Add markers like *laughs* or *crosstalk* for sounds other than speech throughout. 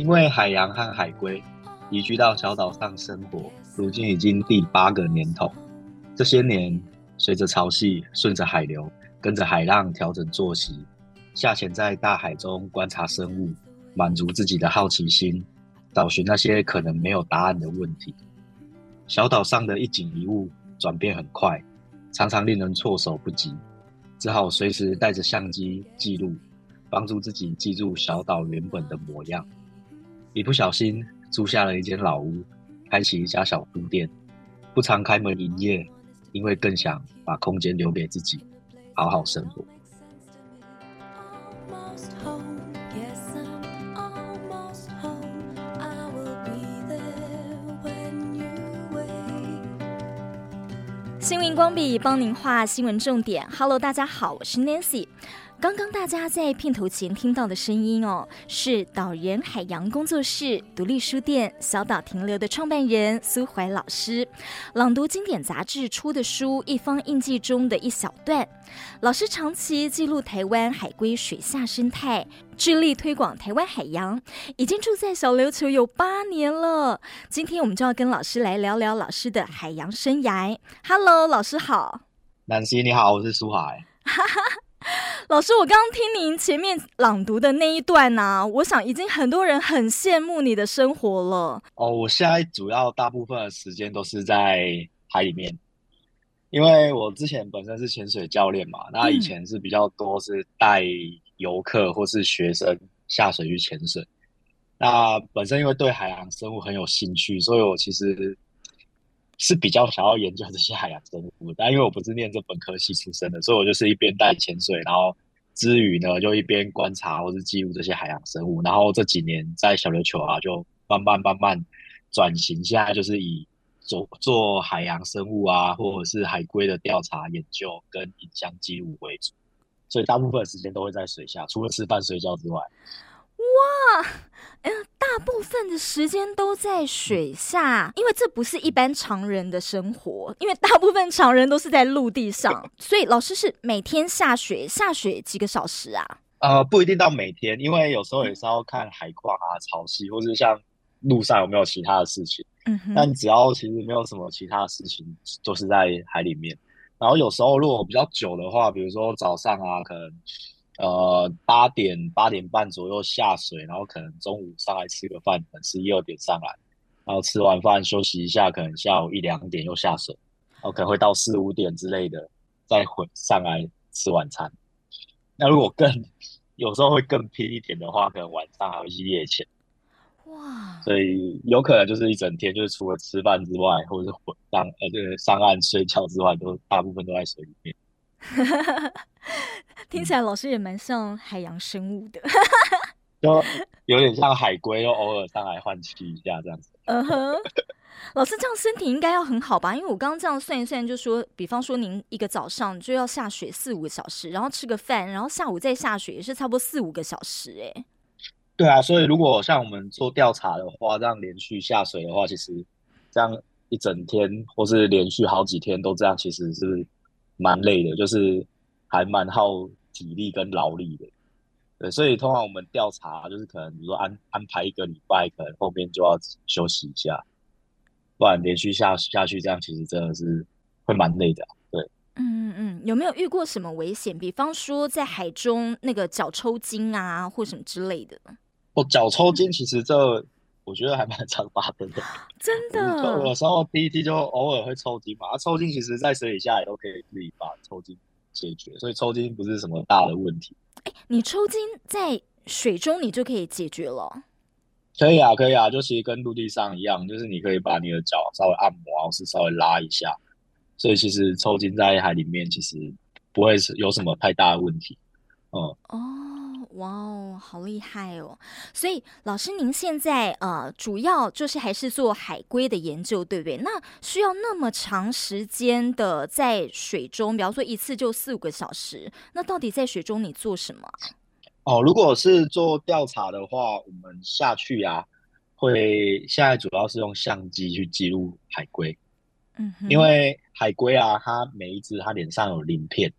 因为海洋和海龟移居到小岛上生活，如今已经第八个年头。这些年，随着潮汐，顺着海流，跟着海浪调整作息，下潜在大海中观察生物，满足自己的好奇心，找寻那些可能没有答案的问题。小岛上的一景一物转变很快，常常令人措手不及，只好随时带着相机记录，帮助自己记住小岛原本的模样。一不小心租下了一间老屋，开启一家小书店，不常开门营业，因为更想把空间留给自己，好好生活。新闻光笔帮您画新闻重点。Hello，大家好，我是 Nancy。刚刚大家在片头前听到的声音哦，是岛人海洋工作室独立书店小岛停留的创办人苏怀老师朗读经典杂志出的书《一方印记》中的一小段。老师长期记录台湾海龟水下生态，致力推广台湾海洋，已经住在小琉球有八年了。今天我们就要跟老师来聊聊老师的海洋生涯。Hello，老师好。南希你好，我是苏怀。*laughs* *laughs* 老师，我刚刚听您前面朗读的那一段呢、我想已经很多人很羡慕你的生活了。哦，我现在主要大部分的时间都是在海里面，因为我之前本身是潜水教练嘛，那以前是比较多是带游客或是学生下水去潜水。那本身因为对海洋生物很有兴趣，所以我其实。是比较想要研究这些海洋生物，但因为我不是念这本科系出身的，所以我就是一边带潜水，然后之余呢，就一边观察或是记录这些海洋生物。然后这几年在小琉球啊，就慢慢慢慢转型，现在就是以做做海洋生物啊，或者是海龟的调查研究跟影像记录为主，所以大部分时间都会在水下，除了吃饭睡觉之外。哇，嗯，大部分的时间都在水下，因为这不是一般常人的生活，因为大部分常人都是在陆地上，所以老师是每天下水，下水几个小时啊？呃，不一定到每天，因为有时候也是要看海况啊、潮汐，或是像路上有没有其他的事情。嗯哼，但只要其实没有什么其他的事情，就是在海里面。然后有时候如果比较久的话，比如说早上啊，可能。呃，八点八点半左右下水，然后可能中午上来吃个饭，可能十一二点上来，然后吃完饭休息一下，可能下午一两点又下水，然后可能会到四五点之类的再回上来吃晚餐。那如果更有时候会更拼一点的话，可能晚上还会去夜潜。哇！所以有可能就是一整天，就是除了吃饭之外，或者是回上呃这个上岸睡觉之外，都大部分都在水里面。*laughs* 听起来老师也蛮像海洋生物的，*laughs* 就有点像海龟，又偶尔上来换气一下这样子。*laughs* 嗯哼，老师这样身体应该要很好吧？因为我刚刚这样算一算，就说，比方说您一个早上就要下水四五个小时，然后吃个饭，然后下午再下水，也是差不多四五个小时哎。对啊，所以如果像我们做调查的话，这样连续下水的话，其实这样一整天或是连续好几天都这样，其实是蛮累的，就是还蛮耗。体力跟劳力的，对，所以通常我们调查就是可能，比如说安安排一个礼拜，可能后面就要休息一下，不然连续下下去，这样其实真的是会蛮累的。对，嗯嗯，有没有遇过什么危险？比方说在海中那个脚抽筋啊，或什么之类的？哦，脚抽筋其实这我觉得还蛮常发生的，*laughs* 真的。有时候第一梯就偶尔会抽筋嘛，啊，抽筋其实在水底下也都可以自己把抽筋。解决，所以抽筋不是什么大的问题。哎，你抽筋在水中，你就可以解决了。可以啊，可以啊，就其实跟陆地上一样，就是你可以把你的脚稍微按摩，或是稍微拉一下。所以其实抽筋在海里面，其实不会是有什么太大的问题。嗯。哦。哇哦，好厉害哦！所以老师，您现在呃，主要就是还是做海龟的研究，对不对？那需要那么长时间的在水中，比方说一次就四五个小时，那到底在水中你做什么？哦，如果是做调查的话，我们下去啊，会现在主要是用相机去记录海龟，嗯哼，因为海龟啊，它每一只它脸上有鳞片。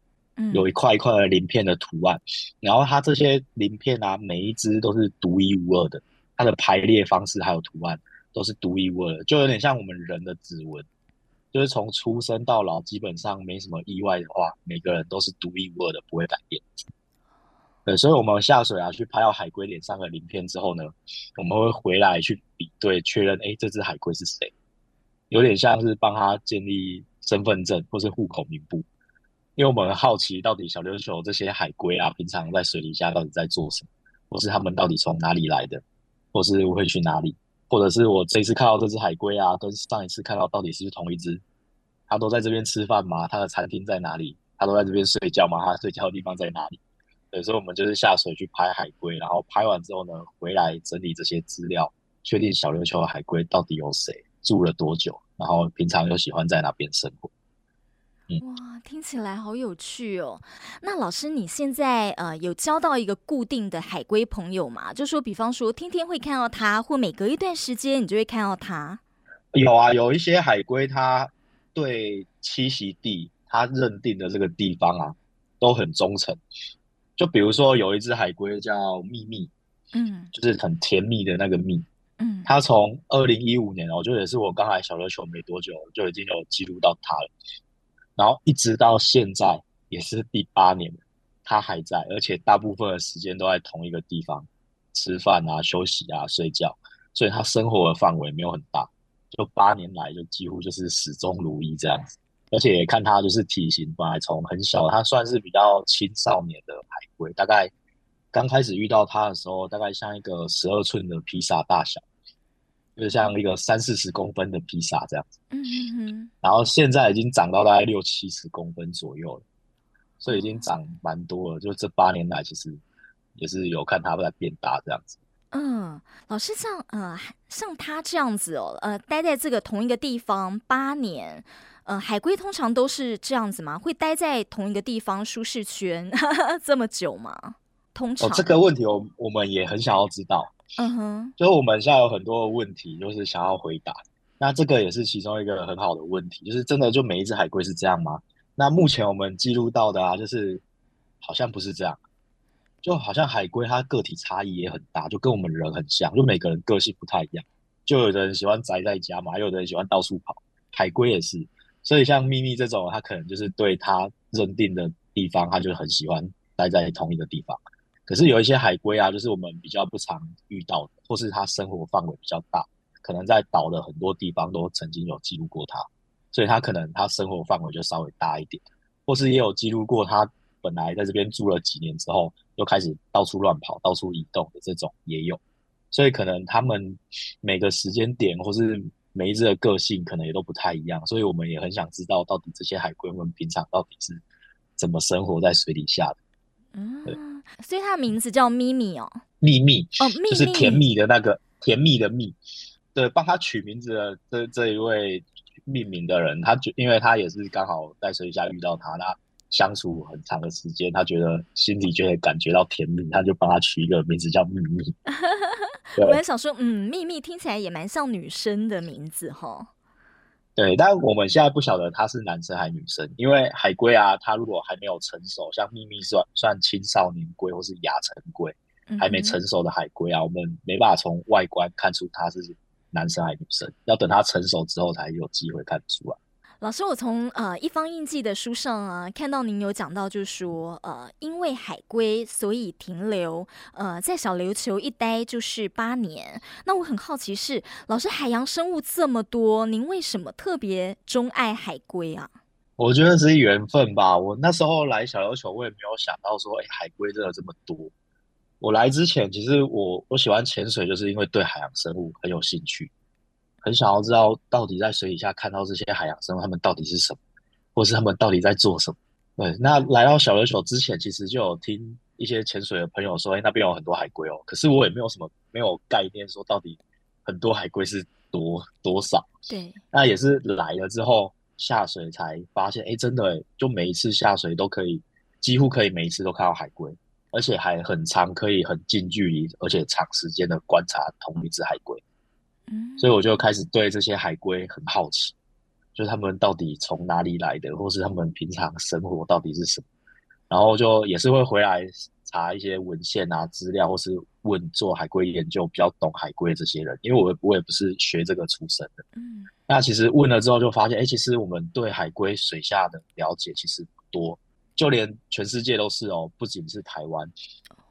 有一块一块的鳞片的图案，然后它这些鳞片啊，每一只都是独一无二的，它的排列方式还有图案都是独一无二的，就有点像我们人的指纹，就是从出生到老，基本上没什么意外的话，每个人都是独一无二的，不会改变。对，所以我们下水啊，去拍到海龟脸上的鳞片之后呢，我们会回来去比对确认，哎，这只海龟是谁？有点像是帮他建立身份证或是户口名簿，因为我们很好奇到底小琉球这些海龟啊，平常在水底下到底在做什么，或是他们到底从哪里来的，或是会去哪里，或者是我这次看到这只海龟啊，跟上一次看到到底是不是同一只？他都在这边吃饭吗？他的餐厅在哪里？他都在这边睡觉吗？他睡觉的地方在哪里？对，所以我们就是下水去拍海龟，然后拍完之后呢，回来整理这些资料，确定小琉球的海龟到底有谁，住了多久，然后平常又喜欢在哪边生活。嗯、哇，听起来好有趣哦！那老师，你现在呃有交到一个固定的海龟朋友吗？就说比方说天天会看到他，或每隔一段时间你就会看到他。有啊，有一些海龟，它对栖息地，它认定的这个地方啊，都很忠诚。就比如说有一只海龟叫秘密，嗯，就是很甜蜜的那个蜜，嗯，它从二零一五年，我觉得也是我刚来小琉球没多久，就已经有记录到它了，然后一直到现在也是第八年，它还在，而且大部分的时间都在同一个地方吃饭啊、休息啊、睡觉，所以它生活的范围没有很大，就八年来就几乎就是始终如一这样子。而且看它就是体型，本来从很小，它算是比较青少年的海龟。大概刚开始遇到它的时候，大概像一个十二寸的披萨大小，就像一个三四十公分的披萨这样子。嗯嗯嗯。然后现在已经长到大概六七十公分左右了，所以已经长蛮多了。就这八年来，其实也是有看它在变大这样子。嗯，老师像呃像他这样子哦，呃待在这个同一个地方八年。呃，海龟通常都是这样子吗？会待在同一个地方舒适圈 *laughs* 这么久吗？通常哦，这个问题我我们也很想要知道。嗯哼，就是我们现在有很多的问题，就是想要回答。那这个也是其中一个很好的问题，就是真的就每一只海龟是这样吗？那目前我们记录到的啊，就是好像不是这样，就好像海龟它个体差异也很大，就跟我们人很像，就每个人个性不太一样。就有的人喜欢宅在家嘛，有的人喜欢到处跑，海龟也是。所以像咪咪这种，它可能就是对它认定的地方，它就很喜欢待在同一个地方。可是有一些海龟啊，就是我们比较不常遇到的，或是它生活范围比较大，可能在岛的很多地方都曾经有记录过它，所以它可能它生活范围就稍微大一点，或是也有记录过它本来在这边住了几年之后，又开始到处乱跑、到处移动的这种也有。所以可能他们每个时间点或是。每一只的个性可能也都不太一样，所以我们也很想知道，到底这些海龟们平常到底是怎么生活在水底下的。嗯，所以它的名字叫咪咪哦，秘密哦，秘密就是甜蜜的那个甜蜜的蜜。对，帮他取名字的这这一位命名的人，他就因为他也是刚好在水底下遇到他，那相处很长的时间，他觉得心里就会感觉到甜蜜，他就帮他取一个名字叫秘密。*laughs* 我也想说，嗯，秘密听起来也蛮像女生的名字哈。对，但我们现在不晓得他是男生还是女生，因为海龟啊，它如果还没有成熟，像秘密算算青少年龟或是亚成龟，还没成熟的海龟啊，嗯、我们没办法从外观看出它是男生还是女生，要等它成熟之后才有机会看出来。老师，我从呃一方印记的书上啊看到您有讲到，就是说呃因为海龟所以停留呃在小琉球一待就是八年。那我很好奇是老师，海洋生物这么多，您为什么特别钟爱海龟啊？我觉得是缘分吧。我那时候来小琉球，我也没有想到说，哎，海龟真的这么多。我来之前，其实我我喜欢潜水，就是因为对海洋生物很有兴趣。很想要知道，到底在水底下看到这些海洋生物，他们到底是什么，或是他们到底在做什么？对，那来到小琉球之前，其实就有听一些潜水的朋友说，哎，那边有很多海龟哦。可是我也没有什么没有概念，说到底很多海龟是多多少？对，那也是来了之后下水才发现，哎，真的，就每一次下水都可以，几乎可以每一次都看到海龟，而且还很长，可以很近距离，而且长时间的观察同一只海龟。所以我就开始对这些海龟很好奇，就是他们到底从哪里来的，或是他们平常生活到底是什么。然后就也是会回来查一些文献啊、资料，或是问做海龟研究比较懂海龟这些人，因为我我也不是学这个出身的。嗯，那其实问了之后就发现，哎、欸，其实我们对海龟水下的了解其实不多，就连全世界都是哦，不仅是台湾，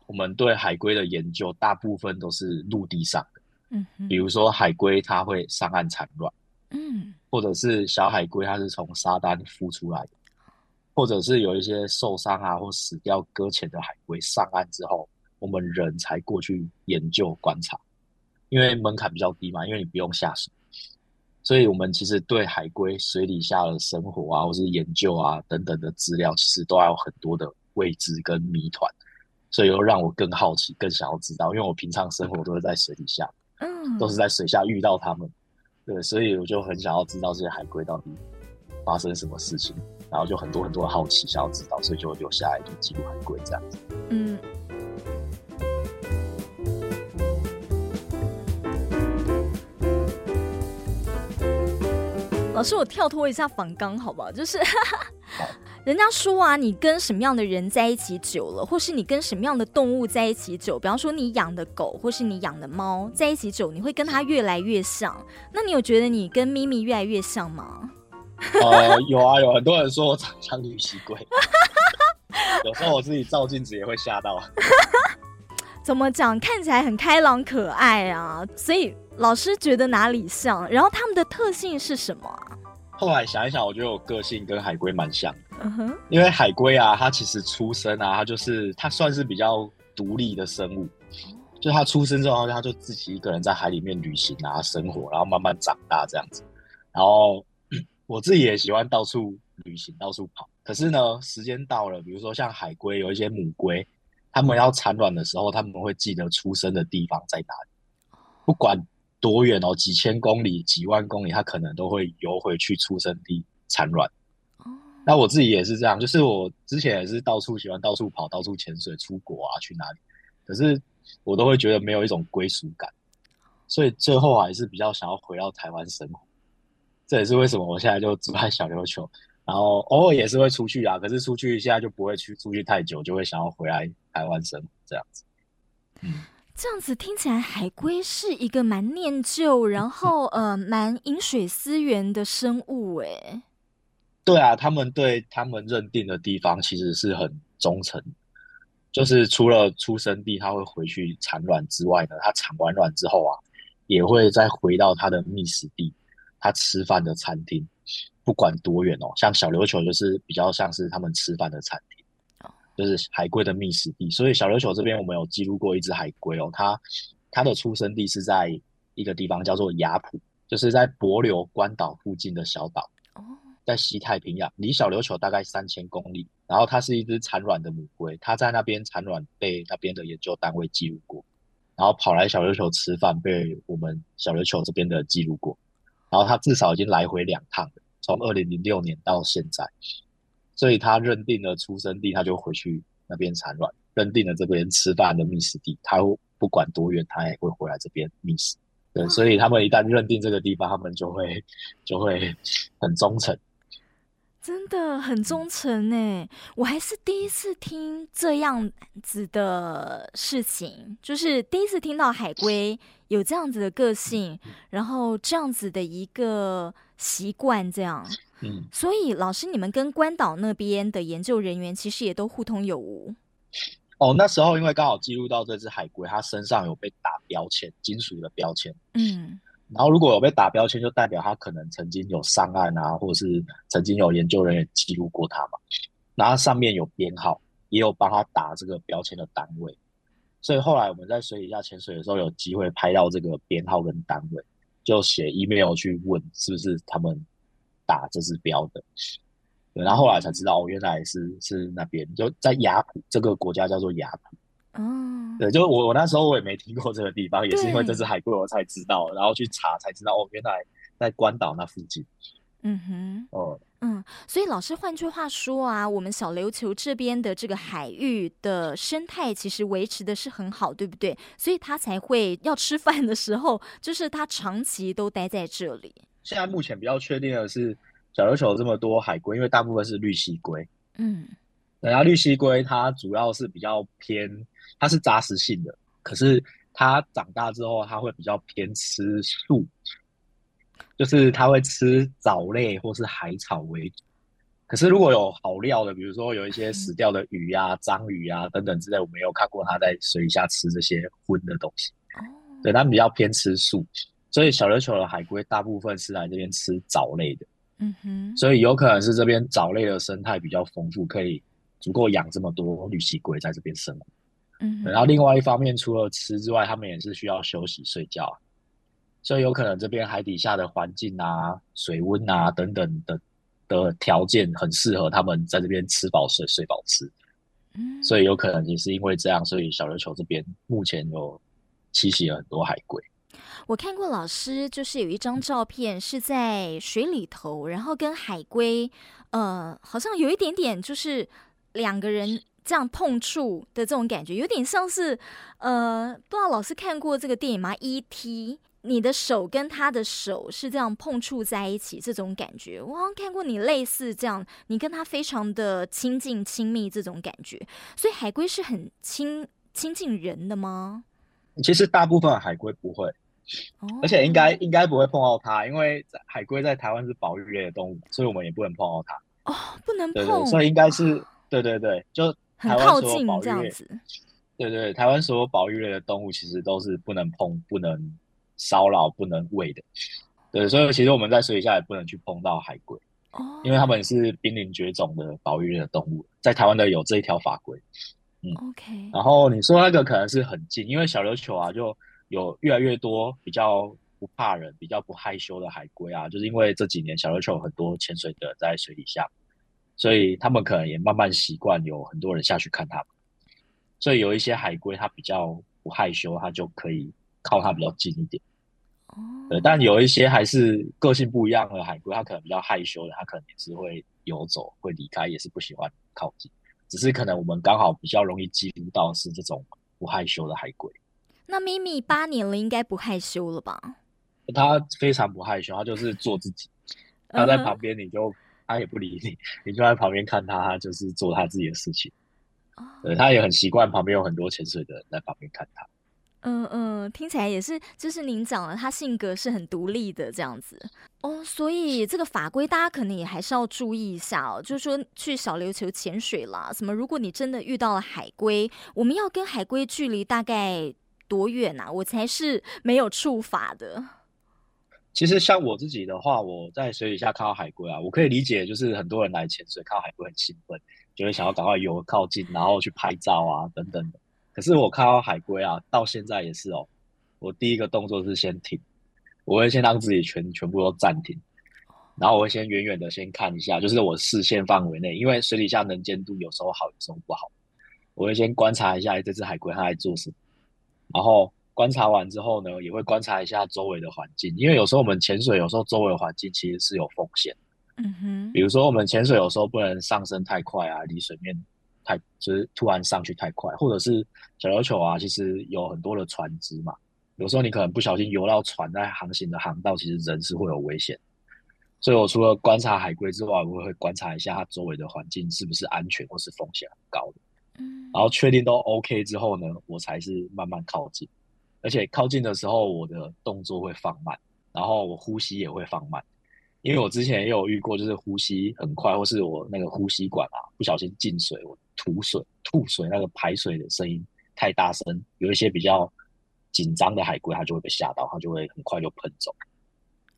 我们对海龟的研究大部分都是陆地上的。嗯，比如说海龟它会上岸产卵，嗯，或者是小海龟它是从沙滩孵出来的。或者是有一些受伤啊或死掉搁浅的海龟上岸之后，我们人才过去研究观察，因为门槛比较低嘛，因为你不用下水，所以我们其实对海龟水底下的生活啊，或是研究啊等等的资料，其实都还有很多的未知跟谜团，所以又让我更好奇，更想要知道，因为我平常生活都是在水底下，嗯，都是在水下遇到他们，对，所以我就很想要知道这些海龟到底发生什么事情。然后就很多很多的好奇想要知道，所以就留下来就记录海龟这样子。嗯。老师，我跳脱一下反纲好不好？就是，*laughs* 人家说啊，你跟什么样的人在一起久了，或是你跟什么样的动物在一起久，比方说你养的狗或是你养的猫在一起久，你会跟它越来越像。那你有觉得你跟咪咪越来越像吗？*laughs* 呃，有啊，有很多人说我长像绿蠵龟，*laughs* 有时候我自己照镜子也会吓到。怎么讲？看起来很开朗可爱啊，所以老师觉得哪里像？然后他们的特性是什么啊？后来想一想，我觉得我个性跟海龟蛮像的。因为海龟啊，它其实出生啊，它就是它算是比较独立的生物，就它出生之后，它就自己一个人在海里面旅行啊，生活，然后慢慢长大这样子，然后。*clears throat* 我自己也喜欢到处旅行，到处跑。可是呢，时间到了，比如说像海龟，有一些母龟，它们要产卵的时候，它们会记得出生的地方在哪里，不管多远哦，几千公里、几万公里，它可能都会游回去出生地产卵。那我自己也是这样，就是我之前也是到处喜欢到处跑，到处潜水、出国啊，去哪里。可是我都会觉得没有一种归属感，所以最后还是比较想要回到台湾生活。这也是为什么我现在就住在小琉球，然后偶尔也是会出去啊，可是出去现在就不会去出去太久，就会想要回来台湾生活这样子。嗯，这样子听起来海龟是一个蛮念旧，然后呃蛮饮水思源的生物哎。对啊，他们对他们认定的地方其实是很忠诚，就是除了出生地他会回去产卵之外呢，他产完卵之后啊，也会再回到他的觅食地。他吃饭的餐厅，不管多远哦，像小琉球就是比较像是他们吃饭的餐厅，就是海龟的觅食地。所以小琉球这边我们有记录过一只海龟哦，它它的出生地是在一个地方叫做雅浦，就是在帛琉关岛附近的小岛，在西太平洋，离小琉球大概三千公里。然后它是一只产卵的母龟，它在那边产卵被那边的研究单位记录过，然后跑来小琉球吃饭被我们小琉球这边的记录过。然后它至少已经来回两趟了，从二零零六年到现在，所以它认定了出生地，它就回去那边产卵；认定了这边吃饭的觅食地，它不管多远，它也会回来这边觅食。对，所以他们一旦认定这个地方，他们就会就会很忠诚。真的很忠诚呢，我还是第一次听这样子的事情，就是第一次听到海龟有这样子的个性，然后这样子的一个习惯，这样。嗯，所以老师，你们跟关岛那边的研究人员其实也都互通有无。哦，那时候因为刚好记录到这只海龟，它身上有被打标签，金属的标签。嗯。然后如果有被打标签，就代表他可能曾经有上岸啊，或者是曾经有研究人员记录过他嘛。然后上面有编号，也有帮他打这个标签的单位。所以后来我们在水底下潜水的时候，有机会拍到这个编号跟单位，就写 email 去问是不是他们打这支标的。然后后来才知道，哦，原来是是那边就在雅普这个国家叫做雅普。哦，对，就我我那时候我也没听过这个地方，也是因为这只海龟我才知道，然后去查才知道哦，原来在关岛那附近。嗯哼，哦，嗯，所以老师换句话说啊，我们小琉球这边的这个海域的生态其实维持的是很好，对不对？所以它才会要吃饭的时候，就是它长期都待在这里。现在目前比较确定的是，小琉球这么多海龟，因为大部分是绿蜥龟。嗯。然后绿蜥龟它主要是比较偏，它是杂食性的，可是它长大之后，它会比较偏吃素，就是它会吃藻类或是海草为主。可是如果有好料的，比如说有一些死掉的鱼啊、*laughs* 章鱼啊等等之类，我没有看过它在水下吃这些荤的东西。对，它比较偏吃素，所以小琉球的海龟大部分是来这边吃藻类的。嗯哼，所以有可能是这边藻类的生态比较丰富，可以。足够养这么多绿鳍龟在这边生活，嗯，然后另外一方面，除了吃之外，他们也是需要休息睡觉，所以有可能这边海底下的环境啊、水温啊等等的的条件很适合他们在这边吃饱睡、睡饱吃，嗯，所以有可能也是因为这样，所以小琉球这边目前有栖息了很多海龟。我看过老师，就是有一张照片是在水里头，然后跟海龟，呃，好像有一点点就是。两个人这样碰触的这种感觉，有点像是，呃，不知道老师看过这个电影吗？E.T. 你的手跟他的手是这样碰触在一起，这种感觉，我好像看过你类似这样，你跟他非常的亲近亲密这种感觉。所以海龟是很亲亲近人的吗？其实大部分海龟不会，哦、而且应该应该不会碰到它，因为海龟在台湾是保育类的动物，所以我们也不能碰到它。哦，不能碰，对对，所以应该是。对对对，就台湾所有保育类，对对，台湾所有保育类的动物其实都是不能碰、不能骚扰、不能喂的。对，所以其实我们在水底下也不能去碰到海龟，哦，因为他们是濒临绝种的保育类的动物，在台湾的有这一条法规。嗯，OK。然后你说那个可能是很近，因为小琉球啊，就有越来越多比较不怕人、比较不害羞的海龟啊，就是因为这几年小琉球有很多潜水的在水底下。所以他们可能也慢慢习惯有很多人下去看他们，所以有一些海龟它比较不害羞，它就可以靠它比较近一点。哦，对，但有一些还是个性不一样的海龟，它可能比较害羞的，它可能也是会游走、会离开，也是不喜欢靠近。只是可能我们刚好比较容易记录到是这种不害羞的海龟。那咪咪八年了，应该不害羞了吧？它非常不害羞，它就是做自己。它在旁边，你就。他也不理你，你就在旁边看他，他就是做他自己的事情。哦，对，他也很习惯旁边有很多潜水的人在旁边看他。嗯嗯，听起来也是，就是您讲了，他性格是很独立的这样子。哦，所以这个法规大家可能也还是要注意一下哦。就是说去小琉球潜水啦，什么？如果你真的遇到了海龟，我们要跟海龟距离大概多远啊？我才是没有触法的。其实像我自己的话，我在水底下看到海龟啊，我可以理解，就是很多人来潜水看到海龟很兴奋，就会想要赶快游靠近，然后去拍照啊等等的。可是我看到海龟啊，到现在也是哦，我第一个动作是先停，我会先让自己全全部都暂停，然后我会先远远的先看一下，就是我视线范围内，因为水底下能见度有时候好，有时候不好，我会先观察一下这只海龟它在做什么，然后。观察完之后呢，也会观察一下周围的环境，因为有时候我们潜水，有时候周围的环境其实是有风险。嗯哼，比如说我们潜水有时候不能上升太快啊，离水面太就是突然上去太快，或者是小琉球啊，其实有很多的船只嘛，有时候你可能不小心游到船在航行的航道，其实人是会有危险。所以我除了观察海龟之外，我会观察一下它周围的环境是不是安全或是风险很高的。嗯，然后确定都 OK 之后呢，我才是慢慢靠近。而且靠近的时候，我的动作会放慢，然后我呼吸也会放慢，因为我之前也有遇过，就是呼吸很快，或是我那个呼吸管啊不小心进水，我吐水、吐水那个排水的声音太大声，有一些比较紧张的海龟，它就会被吓到，它就会很快就喷走。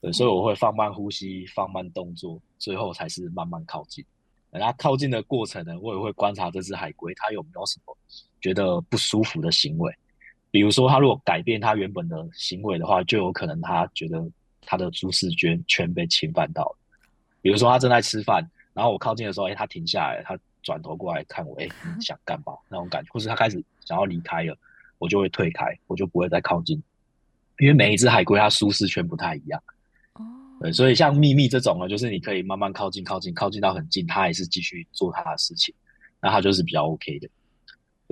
对，所以我会放慢呼吸，放慢动作，最后才是慢慢靠近。等它靠近的过程呢，我也会观察这只海龟，它有没有什么觉得不舒服的行为。比如说，他如果改变他原本的行为的话，就有可能他觉得他的舒适圈全被侵犯到了。比如说，他正在吃饭，然后我靠近的时候，哎，他停下来，他转头过来看我，哎，你 *laughs* 想干嘛？那种感觉，或是他开始想要离开了，我就会退开，我就不会再靠近，因为每一只海龟它舒适圈不太一样。哦，对，所以像秘密这种呢，就是你可以慢慢靠近，靠近，靠近到很近，它还是继续做它的事情，那它就是比较 OK 的。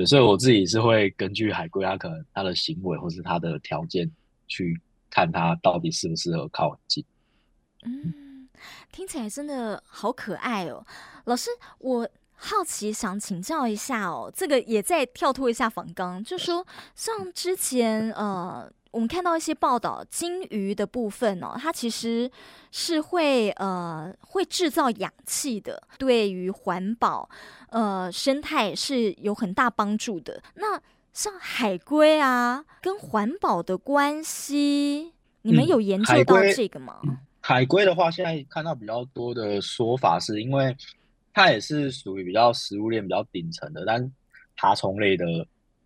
所以我自己是会根据海龟它可能它的行为或是它的条件去看它到底适不适合靠近。嗯，听起来真的好可爱哦，老师，我好奇想请教一下哦，这个也再跳脱一下仿纲，就说像之前呃。我们看到一些报道，鲸鱼的部分哦，它其实是会呃会制造氧气的，对于环保呃生态是有很大帮助的。那像海龟啊，跟环保的关系，你们有研究到这个吗？嗯、海龟的话，现在看到比较多的说法，是因为它也是属于比较食物链比较顶层的，但爬虫类的。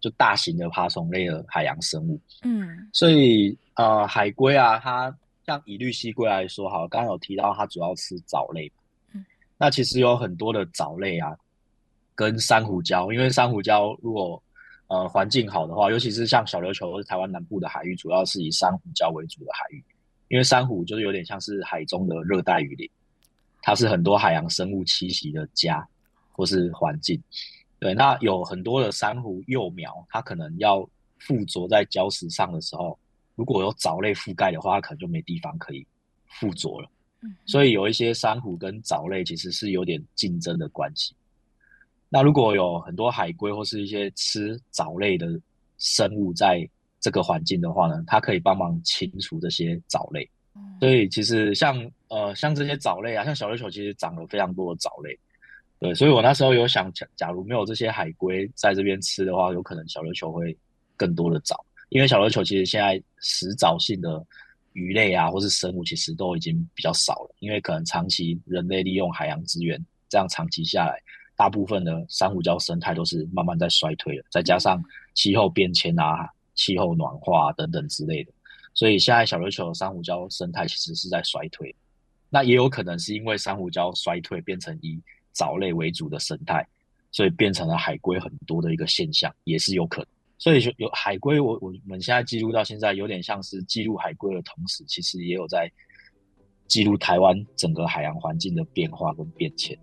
就大型的爬虫类的海洋生物，嗯，所以呃，海龟啊，它像以绿蠵龟来说，好，刚刚有提到它主要吃藻类，嗯，那其实有很多的藻类啊，跟珊瑚礁，因为珊瑚礁如果呃环境好的话，尤其是像小琉球或是台湾南部的海域，主要是以珊瑚礁为主的海域，因为珊瑚就是有点像是海中的热带雨林，它是很多海洋生物栖息的家或是环境。对，那有很多的珊瑚幼苗，它可能要附着在礁石上的时候，如果有藻类覆盖的话，它可能就没地方可以附着了。嗯，所以有一些珊瑚跟藻类其实是有点竞争的关系。那如果有很多海龟或是一些吃藻类的生物在这个环境的话呢，它可以帮忙清除这些藻类。所以其实像呃像这些藻类啊，像小琉球其实长了非常多的藻类。对，所以我那时候有想，假假如没有这些海龟在这边吃的话，有可能小琉球会更多的藻，因为小琉球其实现在食藻性的鱼类啊，或是生物，其实都已经比较少了，因为可能长期人类利用海洋资源，这样长期下来，大部分的珊瑚礁生态都是慢慢在衰退了，再加上气候变迁啊、气候暖化等等之类的，所以现在小琉球的珊瑚礁生态其实是在衰退。那也有可能是因为珊瑚礁衰退变成一。藻类为主的生态，所以变成了海龟很多的一个现象，也是有可能。所以就有海龟，我我们现在记录到现在，有点像是记录海龟的同时，其实也有在记录台湾整个海洋环境的变化跟变迁。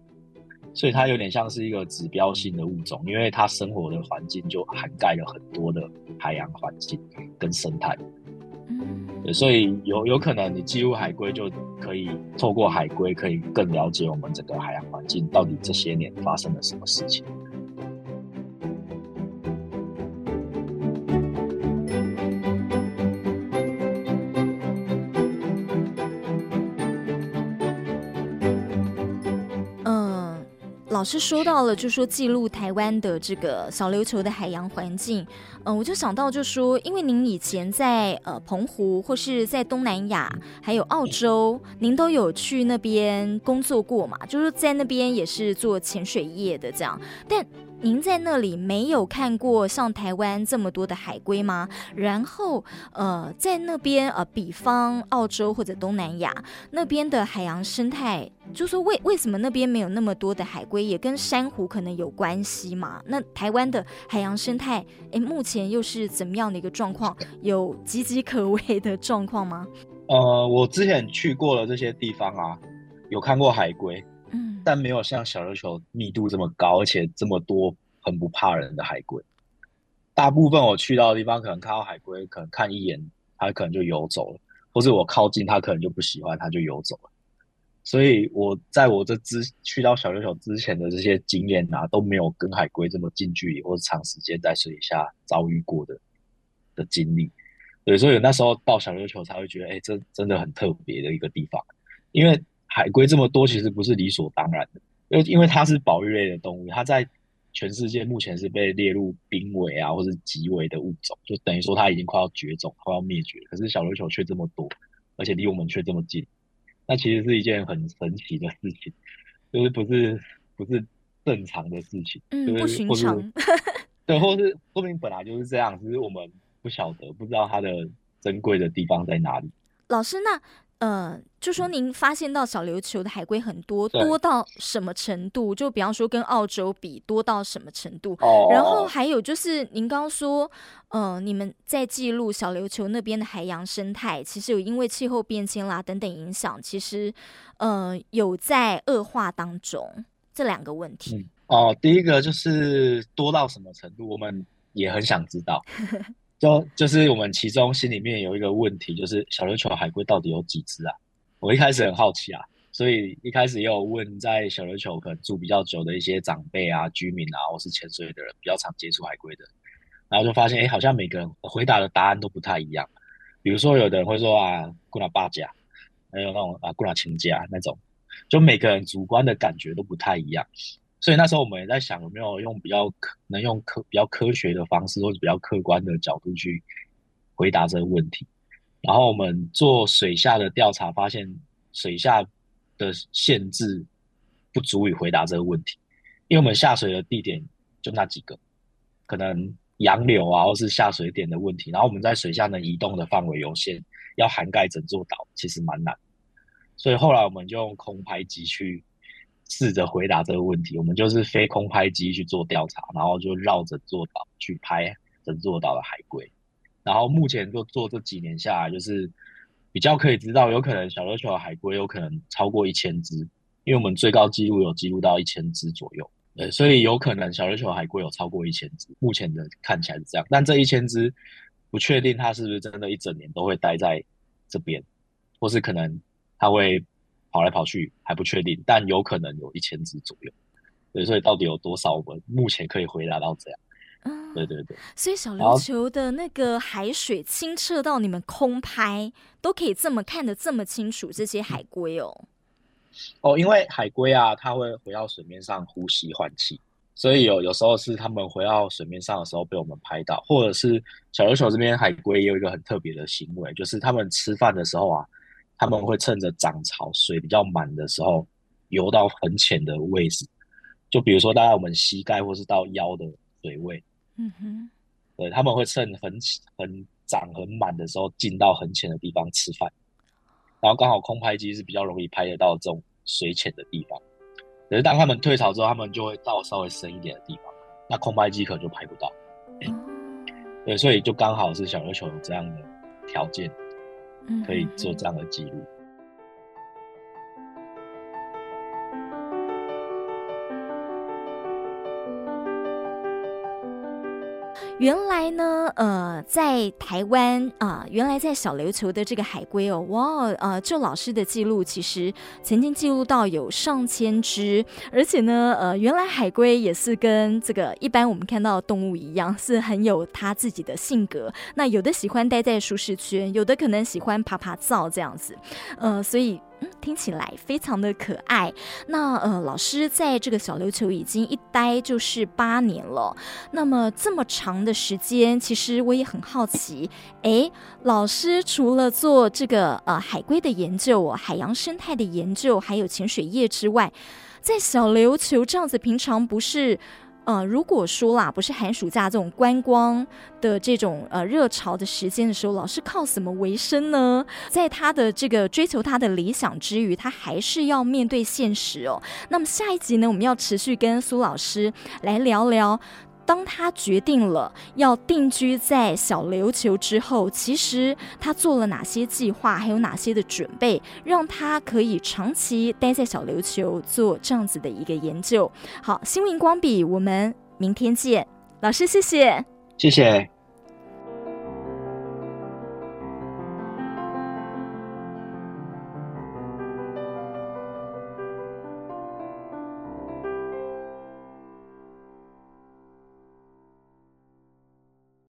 所以它有点像是一个指标性的物种，因为它生活的环境就涵盖了很多的海洋环境跟生态。对，所以有有可能你进入海龟，就可以透过海龟，可以更了解我们整个海洋环境到底这些年发生了什么事情。老师说到了，就说记录台湾的这个小琉球的海洋环境，嗯、我就想到就说，因为您以前在呃澎湖或是在东南亚，还有澳洲，您都有去那边工作过嘛，就是在那边也是做潜水业的这样，但。您在那里没有看过像台湾这么多的海龟吗？然后，呃，在那边呃，比方澳洲或者东南亚那边的海洋生态，就说为为什么那边没有那么多的海龟，也跟珊瑚可能有关系嘛？那台湾的海洋生态，诶，目前又是怎么样的一个状况？有岌岌可危的状况吗？呃，我之前去过了这些地方啊，有看过海龟。但没有像小琉球密度这么高，而且这么多很不怕人的海龟。大部分我去到的地方，可能看到海龟，可能看一眼，它可能就游走了；或是我靠近它，可能就不喜欢，它就游走了。所以我在我这之去到小琉球之前的这些经验啊，都没有跟海龟这么近距离或者长时间在水下遭遇过的的经历。对，所以那时候到小琉球才会觉得，哎，这真的很特别的一个地方，因为。海龟这么多，其实不是理所当然的，因为因为它是保育类的动物，它在全世界目前是被列入濒危啊，或是极危的物种，就等于说它已经快要绝种、快要灭绝。可是小琉球却这么多，而且离我们却这么近，那其实是一件很神奇的事情，就是不是不是正常的事情，嗯，就是、不寻常，对，或是说明本来就是这样，只是我们不晓得，不知道它的珍贵的地方在哪里。老师，那。呃，就说您发现到小琉球的海龟很多，多到什么程度？就比方说跟澳洲比，多到什么程度？哦。然后还有就是您刚刚说，呃，你们在记录小琉球那边的海洋生态，其实有因为气候变迁啦等等影响，其实呃有在恶化当中。这两个问题。嗯。哦，第一个就是多到什么程度，我们也很想知道。*laughs* 就就是我们其中心里面有一个问题，就是小琉球海龟到底有几只啊？我一开始很好奇啊，所以一开始也有问在小琉球可能住比较久的一些长辈啊、居民啊，或是潜水的人比较常接触海龟的，然后就发现，哎、好像每个人回答的答案都不太一样。比如说，有的人会说啊，过来八甲，还有那种啊，过来亲家那种，就每个人主观的感觉都不太一样。所以那时候我们也在想，有没有用比较可能用科比较科学的方式，或者比较客观的角度去回答这个问题。然后我们做水下的调查，发现水下的限制不足以回答这个问题，因为我们下水的地点就那几个，可能洋流啊，或是下水点的问题。然后我们在水下能移动的范围有限，要涵盖整座岛，其实蛮难。所以后来我们就用空拍机去试着回答这个问题。我们就是飞空拍机去做调查，然后就绕着座岛去拍整座岛的海龟。然后目前就做这几年下来，就是比较可以知道，有可能小琉球海龟有可能超过一千只，因为我们最高纪录有记录到一千只左右，呃，所以有可能小琉球海龟有超过一千只。目前的看起来是这样，但这一千只不确定它是不是真的一整年都会待在这边，或是可能它会跑来跑去还不确定，但有可能有一千只左右，对，所以到底有多少，我们目前可以回答到这样。嗯，对对对，所以小琉球的那个海水清澈到你们空拍都可以这么看得这么清楚这些海龟哦。哦，因为海龟啊，它会回到水面上呼吸换气，所以有有时候是他们回到水面上的时候被我们拍到，或者是小琉球这边海龟也有一个很特别的行为，就是他们吃饭的时候啊，他们会趁着涨潮水比较满的时候游到很浅的位置，就比如说大概我们膝盖或是到腰的水位。嗯哼，对，他们会趁很很涨很满的时候进到很浅的地方吃饭，然后刚好空拍机是比较容易拍得到这种水浅的地方。可是当他们退潮之后，他们就会到稍微深一点的地方，那空拍机可能就拍不到。对，所以就刚好是小琉球有这样的条件，可以做这样的记录。原来呢，呃，在台湾啊、原来在小琉球的这个海龟哦，哇，呃，就老师的记录，其实曾经记录到有上千只，而且呢，呃，原来海龟也是跟这个一般我们看到的动物一样，是很有它自己的性格。那有的喜欢待在舒适圈，有的可能喜欢爬爬灶这样子，呃，所以。嗯，听起来非常的可爱。那呃，老师在这个小琉球已经一待就是八年了。那么这么长的时间，其实我也很好奇。诶，老师除了做这个呃海龟的研究、海洋生态的研究，还有潜水业之外，在小琉球这样子，平常不是？呃，如果说啦，不是寒暑假这种观光的这种呃热潮的时间的时候，老师靠什么为生呢？在他的这个追求他的理想之余，他还是要面对现实哦。那么下一集呢，我们要持续跟苏老师来聊聊。当他决定了要定居在小琉球之后，其实他做了哪些计划，还有哪些的准备，让他可以长期待在小琉球做这样子的一个研究。好，新闻荧光笔，我们明天见，老师谢谢，谢谢。